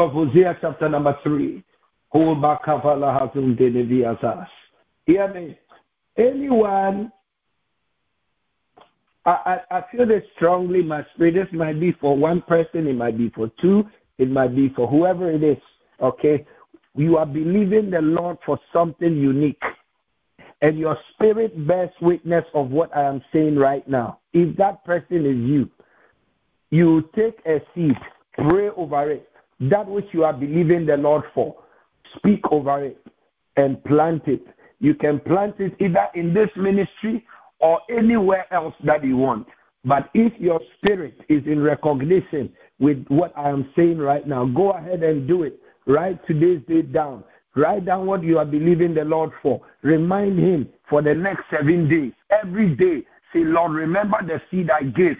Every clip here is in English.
of Hosea, chapter number 3. Hear me. Anyone, I, I, I feel this strongly my spirit. This might be for one person, it might be for two, it might be for whoever it is. Okay? You are believing the Lord for something unique. And your spirit bears witness of what I am saying right now. If that person is you, you take a seat, pray over it. That which you are believing the Lord for, speak over it and plant it. You can plant it either in this ministry or anywhere else that you want. But if your spirit is in recognition with what I am saying right now, go ahead and do it. Write today's date down. Write down what you are believing the Lord for. Remind Him for the next seven days. Every day, say, Lord, remember the seed I gave.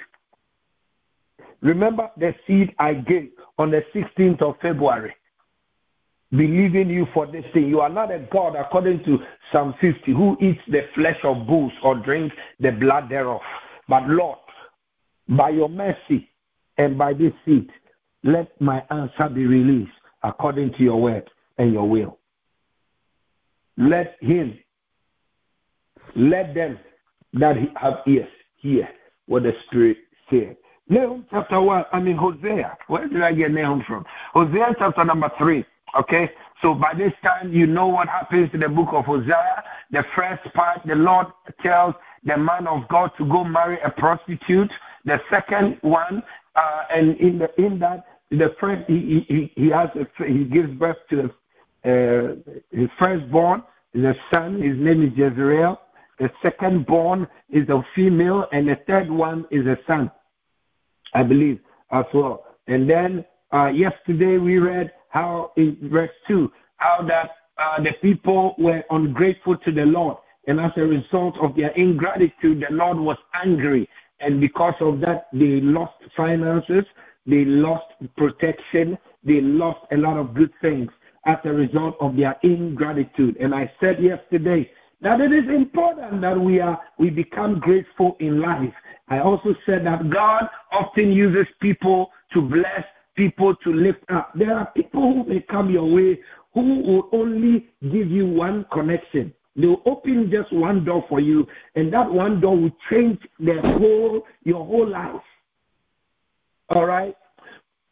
Remember the seed I gave on the 16th of February. Believing you for this thing. You are not a God, according to Psalm 50, who eats the flesh of bulls or drinks the blood thereof. But Lord, by your mercy and by this seed, let my answer be released according to your word and your will. Let him, let them that have ears hear what the Spirit said. Nahum chapter 1, I mean Hosea. Where did I get Nahum from? Hosea chapter number 3. Okay? So by this time, you know what happens in the book of Hosea. The first part, the Lord tells the man of God to go marry a prostitute. The second one, uh, and in the in that, the first he he, he has a, he gives birth to uh, his firstborn a son. His name is Jezreel. The second born is a female, and the third one is a son, I believe, as well. And then uh, yesterday we read how in verse 2, how that uh, the people were ungrateful to the Lord. And as a result of their ingratitude, the Lord was angry. And because of that, they lost finances, they lost protection, they lost a lot of good things as a result of their ingratitude. And I said yesterday that it is important that we are we become grateful in life. I also said that God often uses people to bless people to lift up. There are people who may come your way who will only give you one connection. They will open just one door for you, and that one door will change the whole your whole life. All right.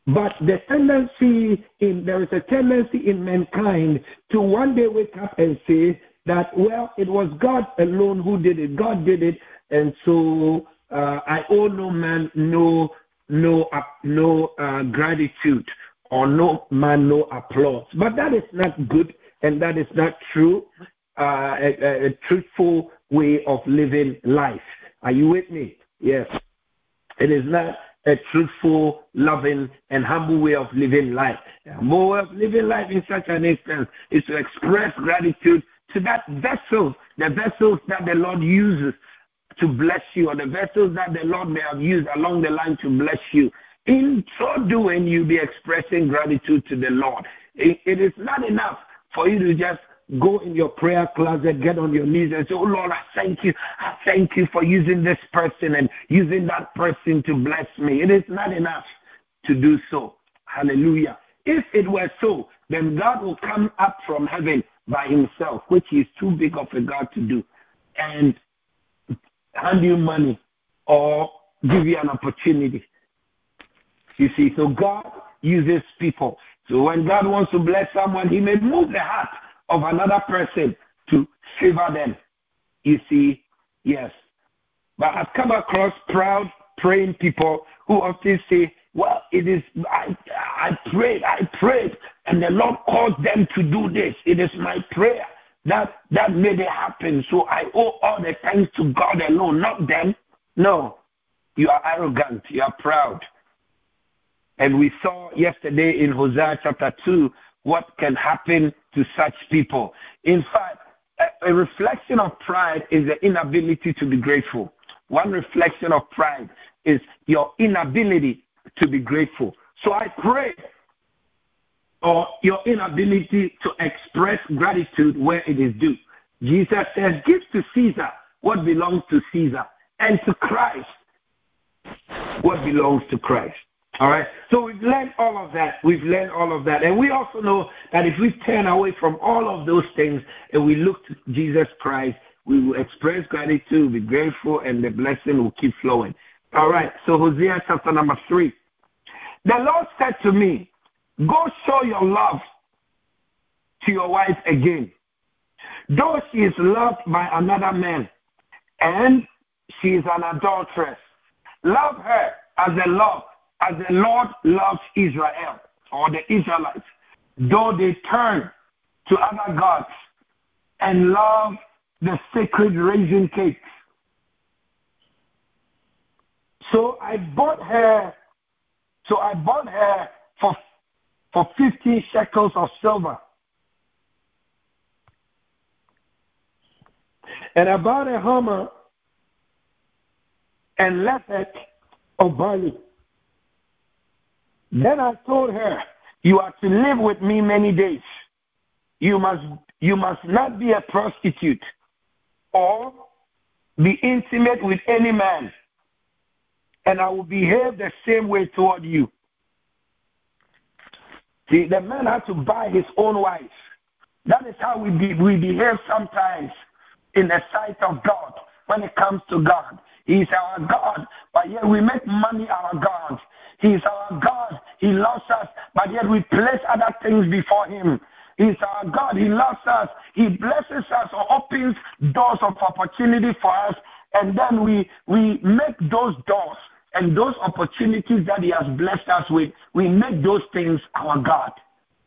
But the tendency in there is a tendency in mankind to one day wake up and say that well it was God alone who did it. God did it, and so I owe no man no no uh, no uh, gratitude or no man no applause. But that is not good and that is not true. Uh, a, a, truthful way of living life. Are you with me? Yes. It is not a truthful, loving, and humble way of living life. A more of living life in such an instance is to express gratitude to that vessel, the vessels that the Lord uses to bless you, or the vessels that the Lord may have used along the line to bless you. In so doing, you'll be expressing gratitude to the Lord. it, it is not enough for you to just go in your prayer closet, get on your knees, and say, Oh Lord, I thank you. I thank you for using this person and using that person to bless me. It is not enough to do so. Hallelujah. If it were so, then God will come up from heaven by himself, which is too big of a God to do, and hand you money or give you an opportunity. You see, so God uses people. So when God wants to bless someone, he may move the heart of another person to favor them. You see, yes. But I've come across proud praying people who often say, well, it is, I, I prayed, I prayed, and the Lord caused them to do this. It is my prayer that that made it happen. So I owe all the thanks to God alone, not them. No, you are arrogant, you are proud. And we saw yesterday in Hosea chapter 2 what can happen to such people. In fact, a, a reflection of pride is the inability to be grateful. One reflection of pride is your inability to be grateful. So I pray or your inability to express gratitude where it is due. Jesus says, Give to Caesar what belongs to Caesar, and to Christ what belongs to Christ. All right. So we've learned all of that. We've learned all of that. And we also know that if we turn away from all of those things and we look to Jesus Christ, we will express gratitude, be grateful, and the blessing will keep flowing. All right. So Hosea chapter number three. The Lord said to me, Go show your love to your wife again. Though she is loved by another man and she is an adulteress, love her as the Lord, as the Lord loves Israel or the Israelites, though they turn to other gods and love the sacred raisin cakes. So I bought her so I bought her for for fifty shekels of silver. And I bought a homer and lethek of barley. Then I told her, You are to live with me many days. You must you must not be a prostitute or be intimate with any man, and I will behave the same way toward you. See, the man had to buy his own wife. That is how we, be, we behave sometimes in the sight of God when it comes to God. He is our God, but yet we make money our God. He is our God. He loves us, but yet we place other things before Him. He's our God. He loves us. He blesses us or opens doors of opportunity for us. And then we, we make those doors and those opportunities that He has blessed us with, we make those things our God.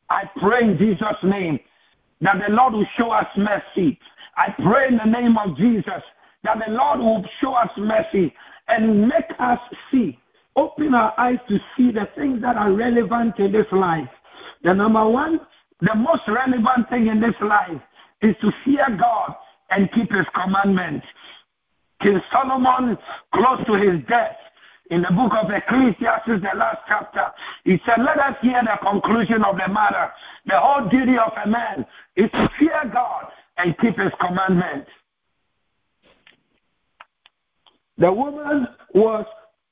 I pray in Jesus' name that the Lord will show us mercy. I pray in the name of Jesus that the Lord will show us mercy and make us see, open our eyes to see the things that are relevant in this life. The number one the most relevant thing in this life is to fear God and keep his commandments. King Solomon, close to his death, in the book of Ecclesiastes, the last chapter, he said, Let us hear the conclusion of the matter. The whole duty of a man is to fear God and keep his commandments. The woman was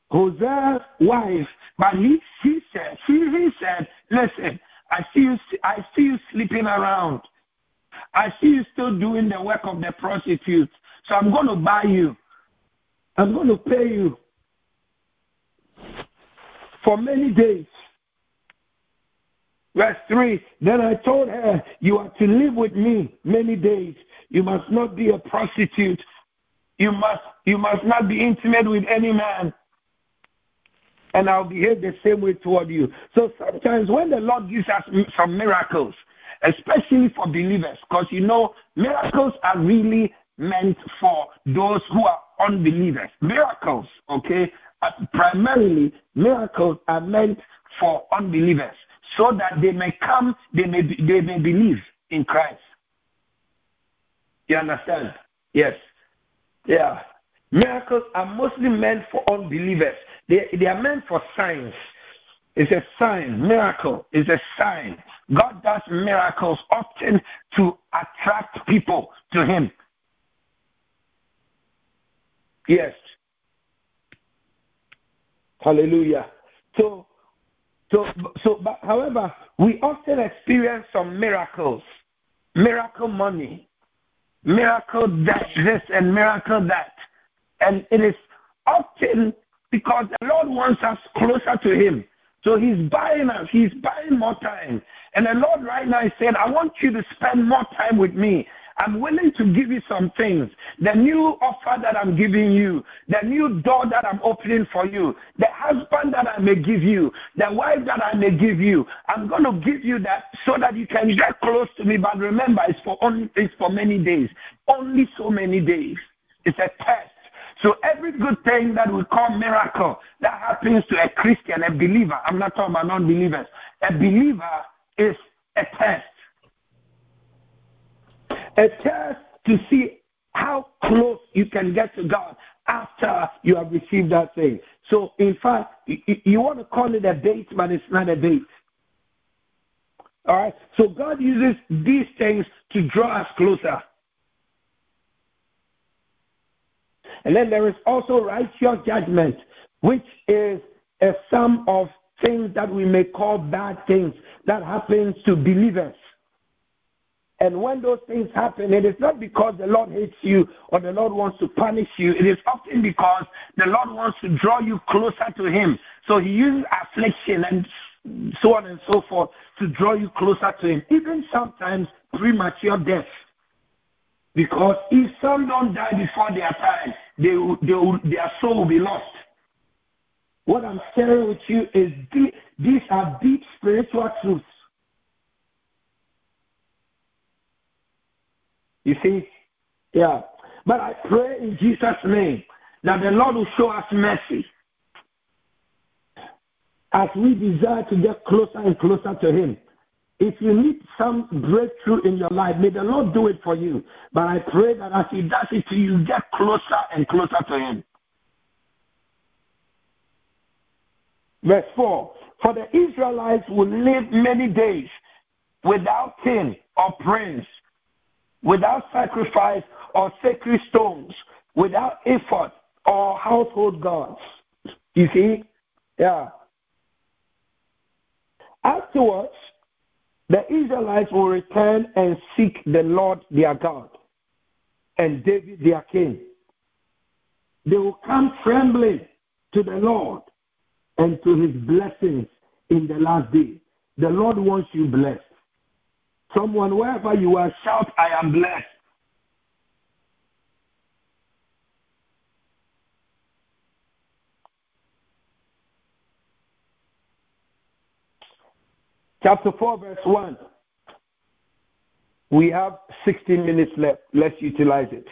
Hosea's wife, but he, he said, she, he said, listen, I see you. I see you sleeping around. I see you still doing the work of the prostitute. So I'm going to buy you. I'm going to pay you for many days. Verse 3 Then I told her, You are to live with me many days. You must not be a prostitute. You must, you must not be intimate with any man and I'll behave the same way toward you. So sometimes when the Lord gives us some miracles, especially for believers, because you know, miracles are really meant for those who are unbelievers. Miracles, okay, Uh, primarily miracles are meant for unbelievers so that they may come, they may, they may believe in Christ. You understand? Yes. Yeah. Miracles are mostly meant for unbelievers. They, they are meant for signs. It's a sign. Miracle is a sign. God does miracles often to attract people to Him. Yes. Hallelujah. So, so, so, but however, we often experience some miracles, miracle money, miracle that, this and miracle that. And it is often because the Lord wants us closer to Him. So He's buying us, He's buying more time. And the Lord right now is saying, I want you to spend more time with me. I'm willing to give you some things. The new offer that I'm giving you, the new door that I'm opening for you, the husband that I may give you, the wife that I may give you. I'm going to give you that so that you can get close to me. But remember, it's for only it's for many days. Only so many days. It's a test. So every good thing that we call miracle that happens to a Christian, a believer, I'm not talking about non-believers, a believer is a test. A test to see how close you can get to God after you have received that thing. So in fact, you want to call it a bait, but it's not a bait. All right. So God uses these things to draw us closer. And then there is also righteous judgment, which is a sum of things that we may call bad things that happens to believers. And when those things happen, it is not because the Lord hates you or the Lord wants to punish you. It is often because the Lord wants to draw you closer to Him. So He uses affliction and so on and so forth to draw you closer to Him. Even sometimes premature death. Because if some don't die before their time, they, they, their soul will be lost. What I'm sharing with you is deep, these are deep spiritual truths. You see? Yeah. But I pray in Jesus' name that the Lord will show us mercy as we desire to get closer and closer to Him. If you need some breakthrough in your life, may the Lord do it for you. But I pray that as He does it to you, get closer and closer to Him. Verse 4 For the Israelites will live many days without king or prince, without sacrifice or sacred stones, without ephod or household gods. You see? Yeah. Afterwards, the Israelites will return and seek the Lord their God and David their king. They will come trembling to the Lord and to his blessings in the last day. The Lord wants you blessed. Someone, wherever you are, shout, I am blessed. Chapter 4, verse 1. We have 16 minutes left. Let's utilize it.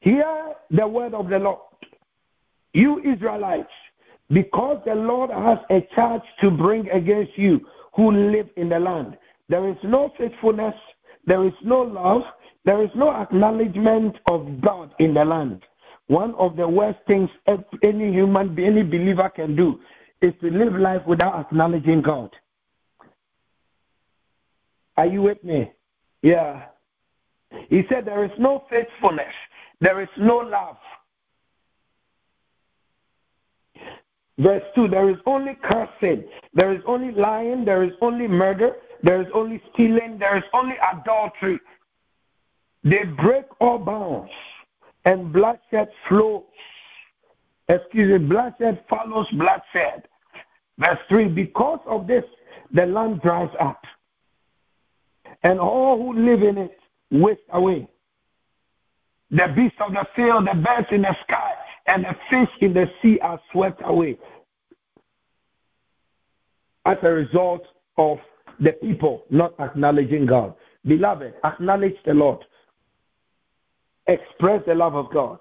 Hear the word of the Lord. You Israelites, because the Lord has a charge to bring against you who live in the land. There is no faithfulness, there is no love, there is no acknowledgement of God in the land. One of the worst things any human, any believer can do is to live life without acknowledging God. Are you with me? Yeah. He said there is no faithfulness, there is no love. Verse 2 There is only cursing, there is only lying, there is only murder, there is only stealing, there is only adultery. They break all bounds, and bloodshed flows. Excuse me, bloodshed follows bloodshed. Verse 3 Because of this, the land dries up and all who live in it waste away. The beasts of the field, the birds in the sky, and the fish in the sea are swept away as a result of the people not acknowledging God. Beloved, acknowledge the Lord. Express the love of God.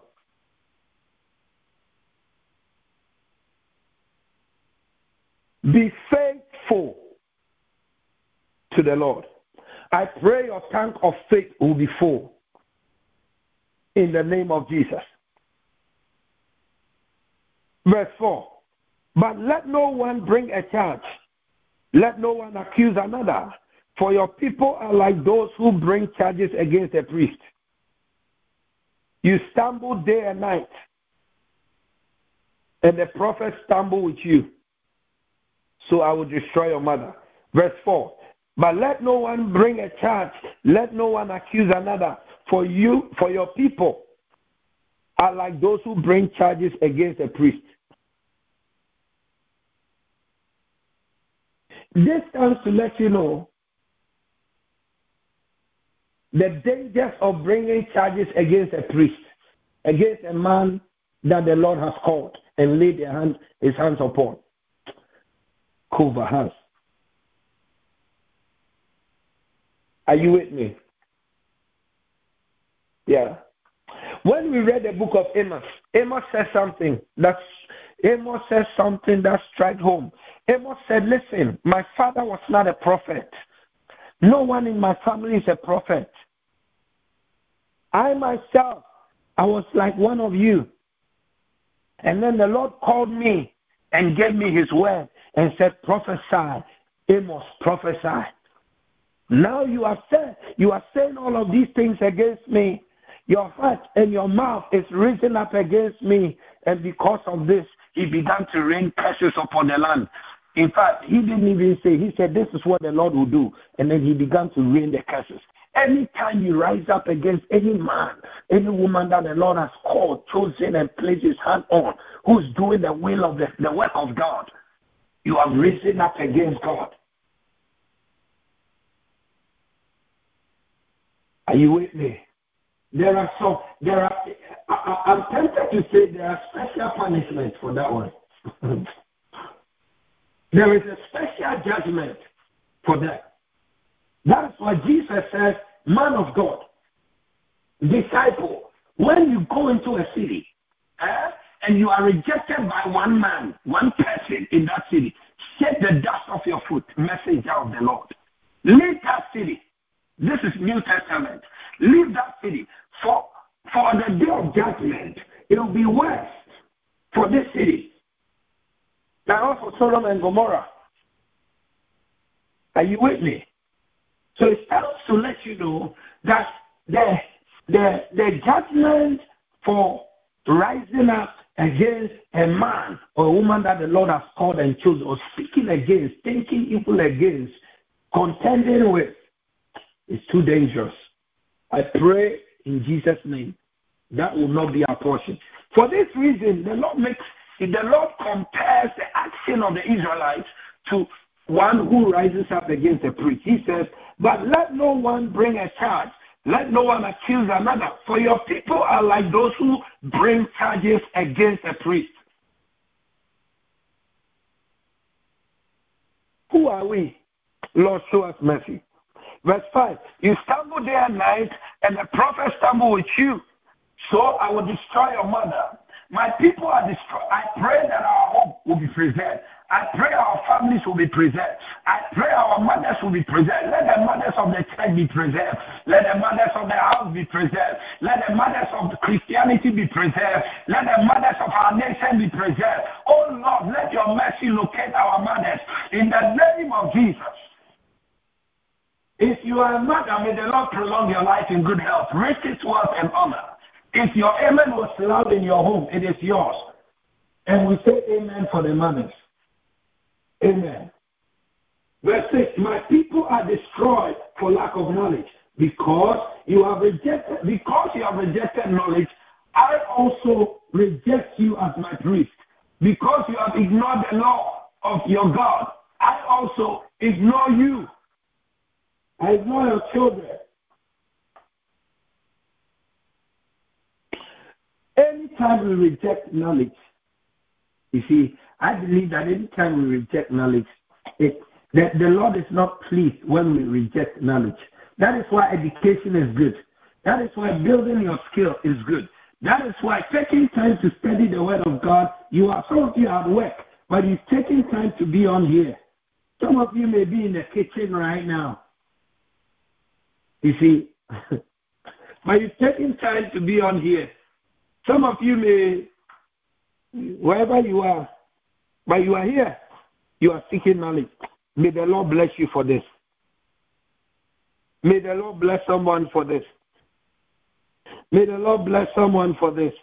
Be faithful to the Lord. I pray your tank of faith will be full. In the name of Jesus. Verse 4. But let no one bring a charge. Let no one accuse another. For your people are like those who bring charges against a priest. You stumble day and night, and the prophets stumble with you. So I will destroy your mother. Verse 4 but let no one bring a charge, let no one accuse another, for you, for your people are like those who bring charges against a priest. This comes to let you know the dangers of bringing charges against a priest, against a man that the Lord has called and laid hand, his hands upon. Cover hands. Are you with me? Yeah. When we read the book of Amos, Amos says something that's Amos says something that struck home. Amos said, Listen, my father was not a prophet. No one in my family is a prophet. I myself, I was like one of you. And then the Lord called me and gave me his word and said, Prophesy, Amos, prophesy. Now you are saying you are saying all of these things against me. Your heart and your mouth is risen up against me, and because of this, he began to rain curses upon the land. In fact, he didn't even say, he said, This is what the Lord will do. And then he began to rain the curses. Anytime you rise up against any man, any woman that the Lord has called, chosen, and placed his hand on, who's doing the will of the, the work of God, you have risen up against God. Are you with me? There are some, there are, I, I'm tempted to say there are special punishments for that one. there is a special judgment for that. That's why Jesus says, man of God, disciple, when you go into a city eh, and you are rejected by one man, one person in that city, shake the dust off your foot, messenger of the Lord. Leave that city. This is New Testament. Leave that city. For, for the day of judgment, it will be worse for this city than also Sodom and Gomorrah. Are you with me? So it helps to let you know that the, the, the judgment for rising up against a man or a woman that the Lord has called and chosen, or speaking against, thinking evil against, contending with, is too dangerous. I pray in Jesus' name that will not be our portion. For this reason, the Lord makes the Lord compares the action of the Israelites to one who rises up against a priest. He says, But let no one bring a charge, let no one accuse another, for your people are like those who bring charges against a priest. Who are we? Lord, show us mercy. Verse 5 You stumble day and night, and the prophet stumble with you. So I will destroy your mother. My people are destroyed. I pray that our home will be preserved. I pray our families will be preserved. I pray our mothers will be preserved. Let the mothers of the church be preserved. Let the mothers of the house be preserved. Let the mothers of Christianity be preserved. Let the mothers of our nation be preserved. Oh Lord, let your mercy locate our mothers in the name of Jesus. If you are a mother, may the Lord prolong your life in good health, riches, wealth, and honor. If your amen was loud in your home, it is yours. And we say amen for the mothers. Amen. Verse 6 My people are destroyed for lack of knowledge. Because you have rejected because you have rejected knowledge, I also reject you as my priest. Because you have ignored the law of your God, I also ignore you. I ignore your children. Anytime we reject knowledge, you see, I believe that anytime we reject knowledge, it, the, the Lord is not pleased when we reject knowledge. That is why education is good. That is why building your skill is good. That is why taking time to study the Word of God, you are some of you at work, but it's taking time to be on here. Some of you may be in the kitchen right now. You see, but it's taking time to be on here. Some of you may, wherever you are, but you are here. You are seeking knowledge. May the Lord bless you for this. May the Lord bless someone for this. May the Lord bless someone for this.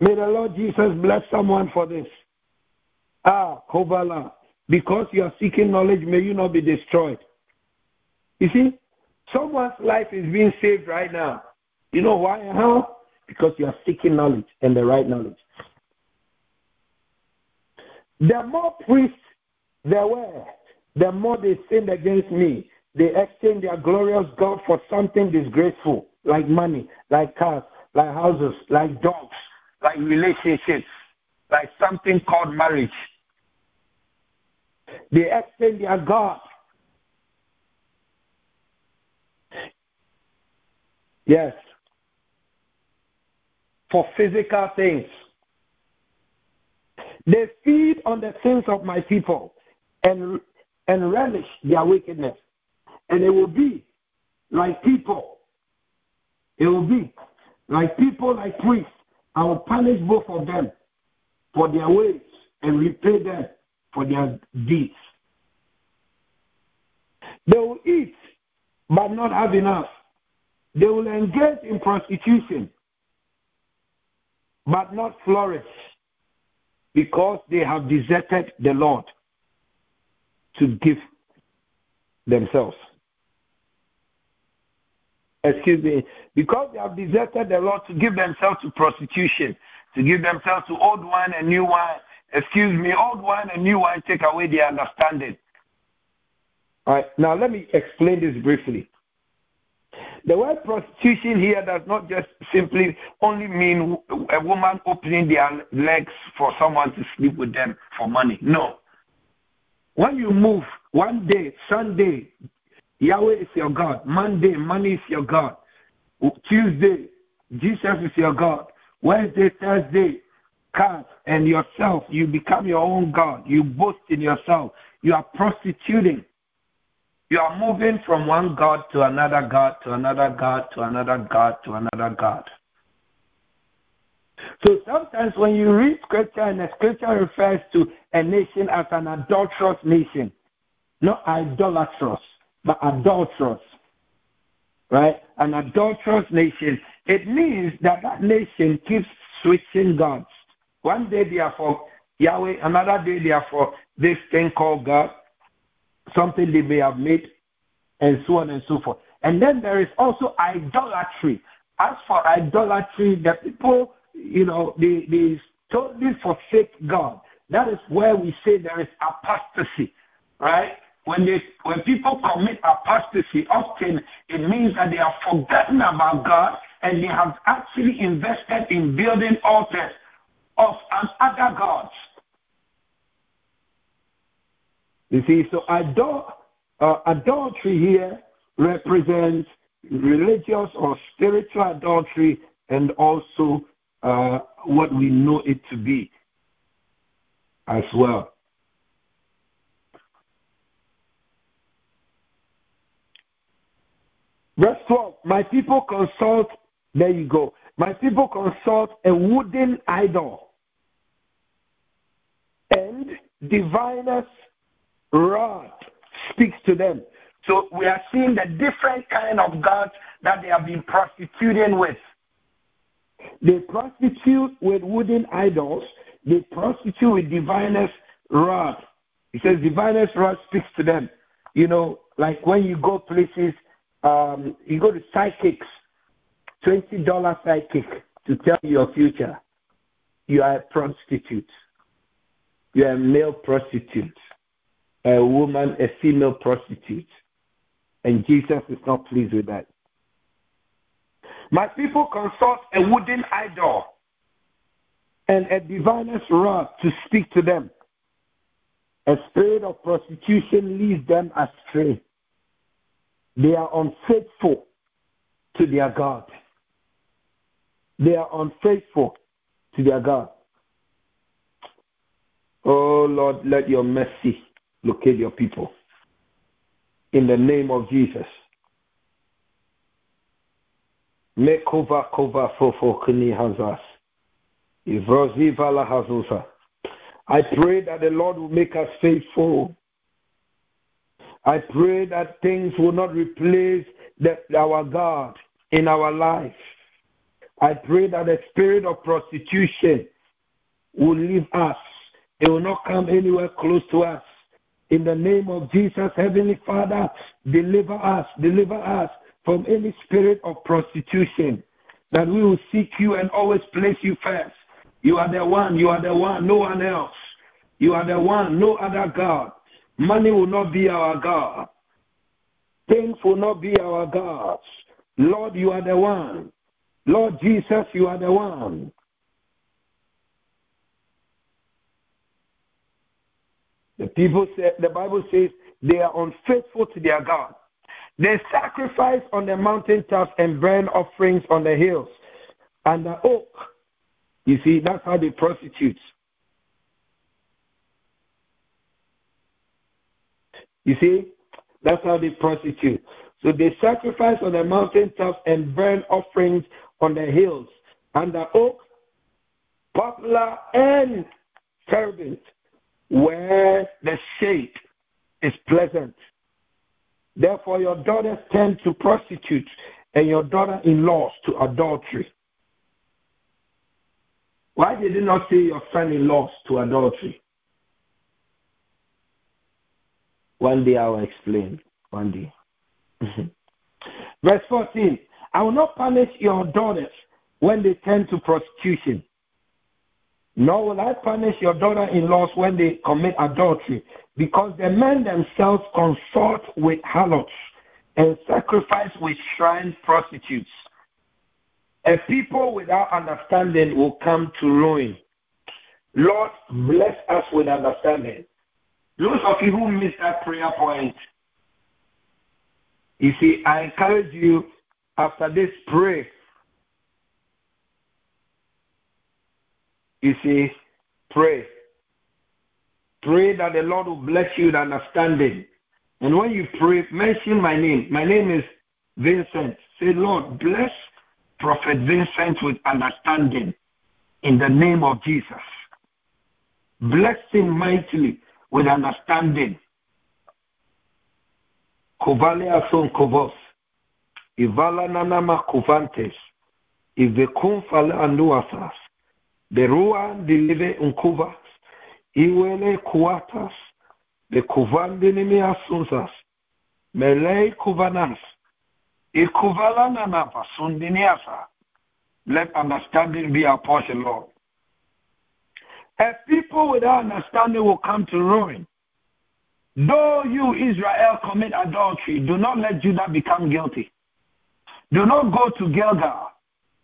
May the Lord Jesus bless someone for this. Ah, Kovala. Because you are seeking knowledge, may you not be destroyed. You see, someone's life is being saved right now. You know why and how? Because you are seeking knowledge and the right knowledge. The more priests there were, the more they sinned against me. They exchanged their glorious God for something disgraceful, like money, like cars, like houses, like dogs, like relationships, like something called marriage. They exchanged their God. Yes. For physical things. They feed on the sins of my people and, and relish their wickedness. And it will be like people. It will be like people, like priests. I will punish both of them for their ways and repay them for their deeds. They will eat, but not have enough. They will engage in prostitution, but not flourish because they have deserted the Lord. to give themselves. Excuse me, because they have deserted the Lord to give themselves to prostitution, to give themselves to old wine and new wine. Excuse me, old wine and new wine take away their understanding. All right, now let me explain this briefly. The word prostitution here does not just simply only mean a woman opening their legs for someone to sleep with them for money. No. When you move one day, Sunday, Yahweh is your God. Monday, money is your God. Tuesday, Jesus is your God. Wednesday, Thursday, cars and yourself, you become your own God. You boast in yourself. You are prostituting. You are moving from one God to another God to another God to another God to another God. So sometimes when you read scripture and the scripture refers to a nation as an adulterous nation, not idolatrous, but adulterous, right? An adulterous nation, it means that that nation keeps switching gods. One day they are for Yahweh, another day they are for this thing called God, something they may have made, and so on and so forth. And then there is also idolatry. As for idolatry, the people, you know, they, they totally forsake God. That is where we say there is apostasy, right? When they when people commit apostasy, often it means that they have forgotten about God and they have actually invested in building altars of other gods. You see, so uh, adultery here represents religious or spiritual adultery and also uh, what we know it to be as well. Verse 12 My people consult, there you go. My people consult a wooden idol and diviners rod speaks to them. So we are seeing the different kind of gods that they have been prostituting with. They prostitute with wooden idols. They prostitute with diviners rod. He says diviners rod speaks to them. You know, like when you go places, um, you go to psychics, twenty dollar psychic to tell you your future. You are a prostitute. You are a male prostitute a woman, a female prostitute. And Jesus is not pleased with that. My people consult a wooden idol and a diviner's rod to speak to them. A spirit of prostitution leads them astray. They are unfaithful to their God. They are unfaithful to their God. Oh Lord, let your mercy locate your people. In the name of Jesus. Mekova kova fofo hazas. Ivroziva hazusa. I pray that the Lord will make us faithful. I pray that things will not replace the, our God in our life. I pray that the spirit of prostitution will leave us. It will not come anywhere close to us. In the name of Jesus, Heavenly Father, deliver us, deliver us from any spirit of prostitution, that we will seek you and always place you first. You are the one, you are the one, no one else. You are the one, no other God. Money will not be our God. Things will not be our gods. Lord, you are the one. Lord Jesus, you are the one. The people say, the Bible says they are unfaithful to their God. They sacrifice on the mountaintops and burn offerings on the hills and the oak. You see, that's how they prostitute. You see, that's how they prostitute. So they sacrifice on the mountaintops and burn offerings on the hills and the oak, poplar and terebinth where the shade is pleasant. Therefore, your daughters tend to prostitute and your daughter in laws to adultery. Why did you not say your son in laws to adultery? One day I will explain. One day. Verse 14 I will not punish your daughters when they turn to prostitution, nor will I punish your daughter in laws when they commit adultery, because the men themselves consort with harlots and sacrifice with shrine prostitutes. A people without understanding will come to ruin. Lord, bless us with understanding. Those of you who missed that prayer point, you see, I encourage you after this, pray. You see, pray. Pray that the Lord will bless you with understanding. And when you pray, mention my name. My name is Vincent. Say, Lord, bless Prophet Vincent with understanding in the name of Jesus. Bless him mightily with understanding. Kovalia son kovos. Ivala nanama. Ivekun. Berua delive unkuvas. Iwele kuatas. The kuvandinimi asusas. Melei kuvanas. Ikuvala nanava sundiniasa. Let understanding be our portion, Lord. A people without understanding will come to ruin. Though you, Israel, commit adultery, do not let Judah become guilty. Do not go to Gilgal.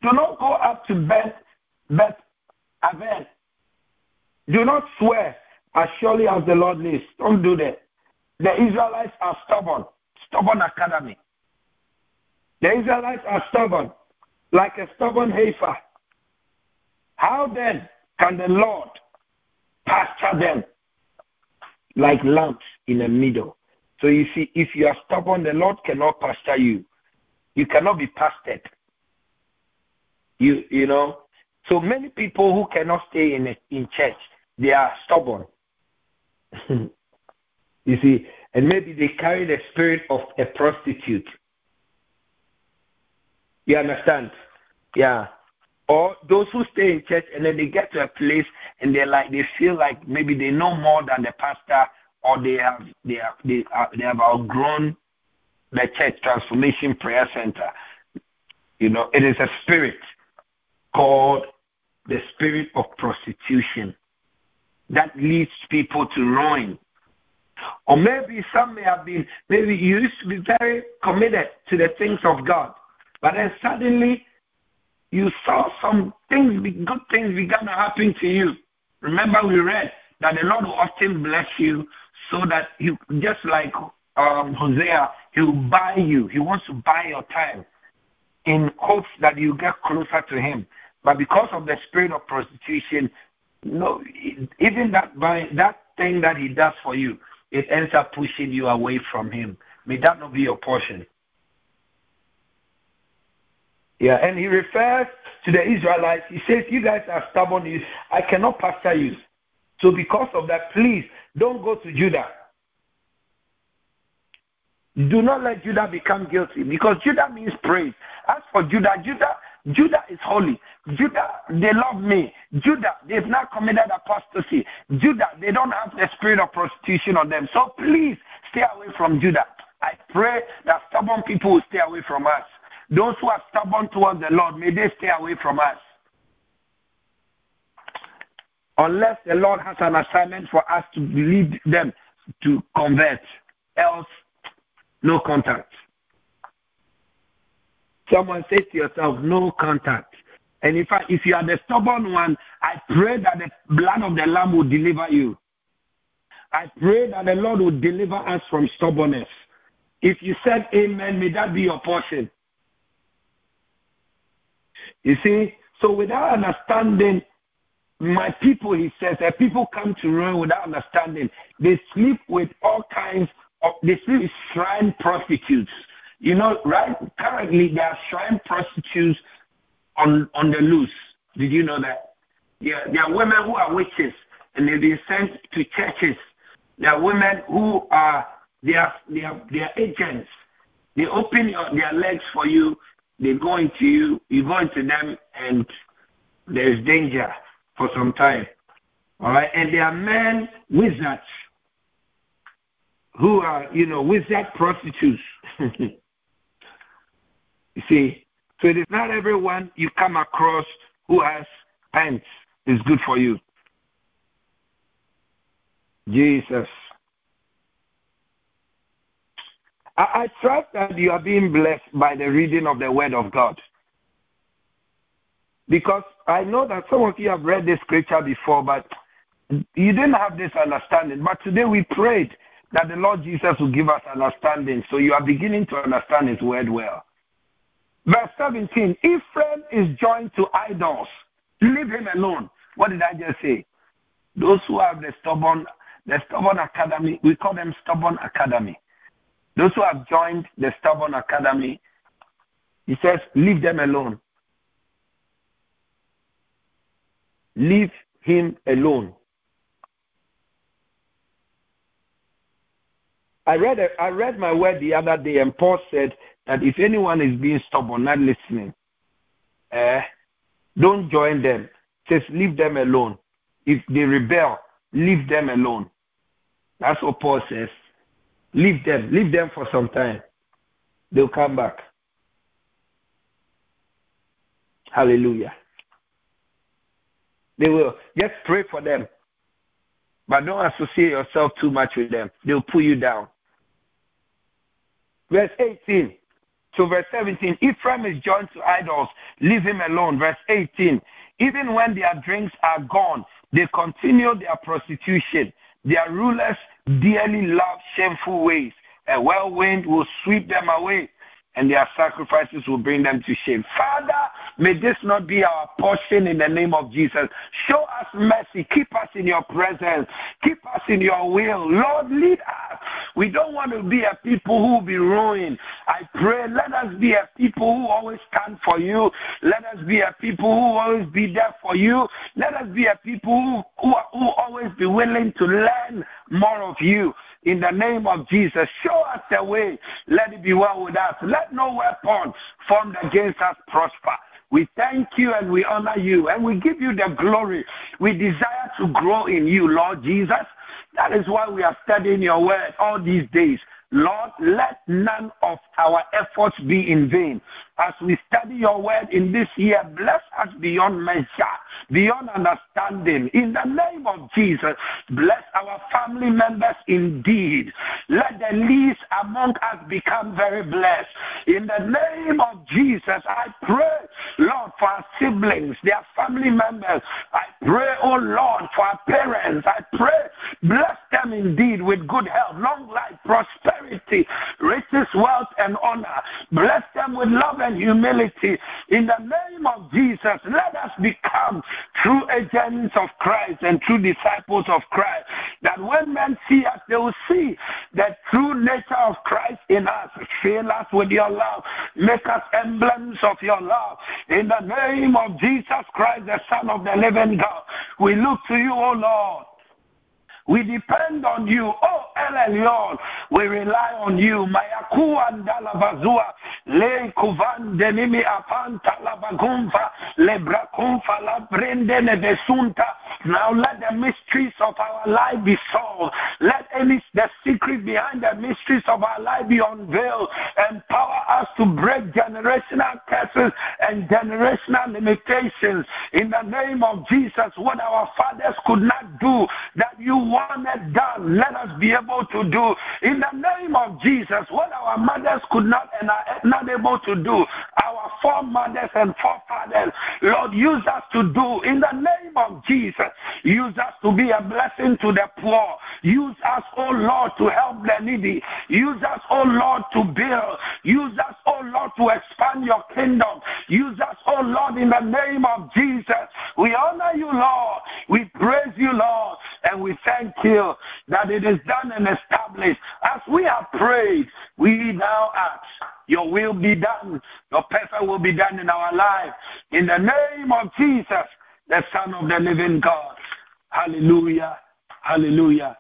Do not go up to Beth, Beth Aven. Do not swear as surely as the Lord lives. Don't do that. The Israelites are stubborn. Stubborn academy. The Israelites are stubborn, like a stubborn heifer. How then can the Lord pasture them like lambs in the middle? So you see, if you are stubborn, the Lord cannot pasture you. You cannot be pastored. You you know. So many people who cannot stay in in church, they are stubborn. you see, and maybe they carry the spirit of a prostitute. You understand? Yeah. Or those who stay in church and then they get to a place and they're like they feel like maybe they know more than the pastor or they have they have they, are, they have outgrown the church transformation prayer center. You know, it is a spirit called the spirit of prostitution that leads people to ruin. Or maybe some may have been, maybe you used to be very committed to the things of God, but then suddenly you saw some things, good things began to happen to you. Remember, we read that the Lord will often bless you so that you, just like um, Hosea, he will buy you. He wants to buy your time in hopes that you get closer to him. But because of the spirit of prostitution, no, even that by that thing that he does for you, it ends up pushing you away from him. May that not be your portion. Yeah, and he refers to the Israelites. He says, You guys are stubborn. I cannot pastor you. So, because of that, please don't go to Judah. Do not let Judah become guilty because Judah means praise. As for Judah, Judah, Judah is holy. Judah, they love me. Judah, they've not committed apostasy. Judah, they don't have the spirit of prostitution on them. So please stay away from Judah. I pray that stubborn people will stay away from us. Those who are stubborn towards the Lord, may they stay away from us. Unless the Lord has an assignment for us to lead them to convert, else no contact. Someone says to yourself, no contact. And in fact, if you are the stubborn one, I pray that the blood of the Lamb will deliver you. I pray that the Lord will deliver us from stubbornness. If you said amen, may that be your portion. You see, so without understanding, my people, he says, that people come to ruin without understanding. They sleep with all kinds of, they sleep with shrine prostitutes. You know, right? Currently, there are shrine prostitutes on on the loose. Did you know that? Yeah, there are women who are witches and they've been sent to churches. There are women who are they are they are, they are agents. They open your, their legs for you they go into you, you go into them, and there's danger for some time. All right, and there are men wizards. who are, you know, wizard prostitutes. you see, so it is not everyone you come across who has pants is good for you. Jesus. I, I trust that you are being blessed by the reading of the Word of God. Because I know that some of you have read this scripture before, but you didn't have this understanding. But today we prayed that the Lord Jesus will give us understanding. So you are beginning to understand His word well. Verse 17 Ephraim is joined to idols. Leave him alone. What did I just say? Those who have the stubborn, the stubborn academy, we call them stubborn academy. Those who have joined the stubborn academy, he says, leave them alone. Leave him alone. I read I read my word the other day, and Paul said that if anyone is being stubborn, not listening, eh, don't join them. Just leave them alone. If they rebel, leave them alone. That's what Paul says. Leave them. Leave them for some time. They'll come back. Hallelujah. They will. Just pray for them. But don't associate yourself too much with them. They'll pull you down. Verse 18 to verse 17 Ephraim is joined to idols. Leave him alone. Verse 18 Even when their drinks are gone, they continue their prostitution. Their rulers dearly love shameful ways. A whirlwind will sweep them away and their sacrifices will bring them to shame. Father, may this not be our portion in the name of Jesus. Show us mercy. Keep us in your presence. Keep us in your will. Lord, lead us. We don't want to be a people who will be ruined. I pray, let us be a people who always stand for you. Let us be a people who always be there for you. Let us be a people who, who, who always be willing to learn more of you in the name of Jesus. Show us the way. Let it be well with us. Let no weapon formed against us prosper. We thank you and we honor you and we give you the glory. We desire to grow in you, Lord Jesus. That is why we are studying your word all these days. Lord, let none of our efforts be in vain. As we study your word in this year, bless us beyond measure beyond understanding. In the name of Jesus, bless our family members indeed. Let the least among us become very blessed. In the name of Jesus, I pray, Lord, for our siblings, their family members. I pray, oh Lord, for our parents. I pray, bless them indeed with good health, long life, prosperity, riches, wealth, and honor. Bless them with love and humility. In the name of Jesus, let us become true agents of Christ and true disciples of Christ. That when men see us, they will see the true nature of Christ in us. Fill us with your love. Make us emblems of your love. In the name of Jesus Christ, the Son of the living God, we look to you, O Lord. We depend on you. Oh, El Elyon, we rely on you. Mayaku andalabazua, le kuvan denimi apanta labagumfa, le brakumfa la brende nevesunta. Now let the mysteries of our life be solved. Let any the secret behind the mysteries of our life be unveiled. Empower us to break generational curses and generational limitations. In the name of Jesus, what our fathers could not do, that you wanted done, let us be able to do. In the name of Jesus, what our mothers could not and are not able to do, our foremothers and forefathers, Lord, use us to do. In the name of Jesus, use us to be a blessing to the poor. Use us, oh Lord, to help the needy. Use us, oh Lord, to build. Use us, oh Lord, to expand your kingdom. Use us, oh Lord, in the name of Jesus. We honor you, Lord. We praise you, Lord. And we thank you that it is done and established. As we have prayed, we now ask, your will be done. Your perfect will be done in our life. In the name of Jesus, the Son of the living God. Hallelujah. Hallelujah.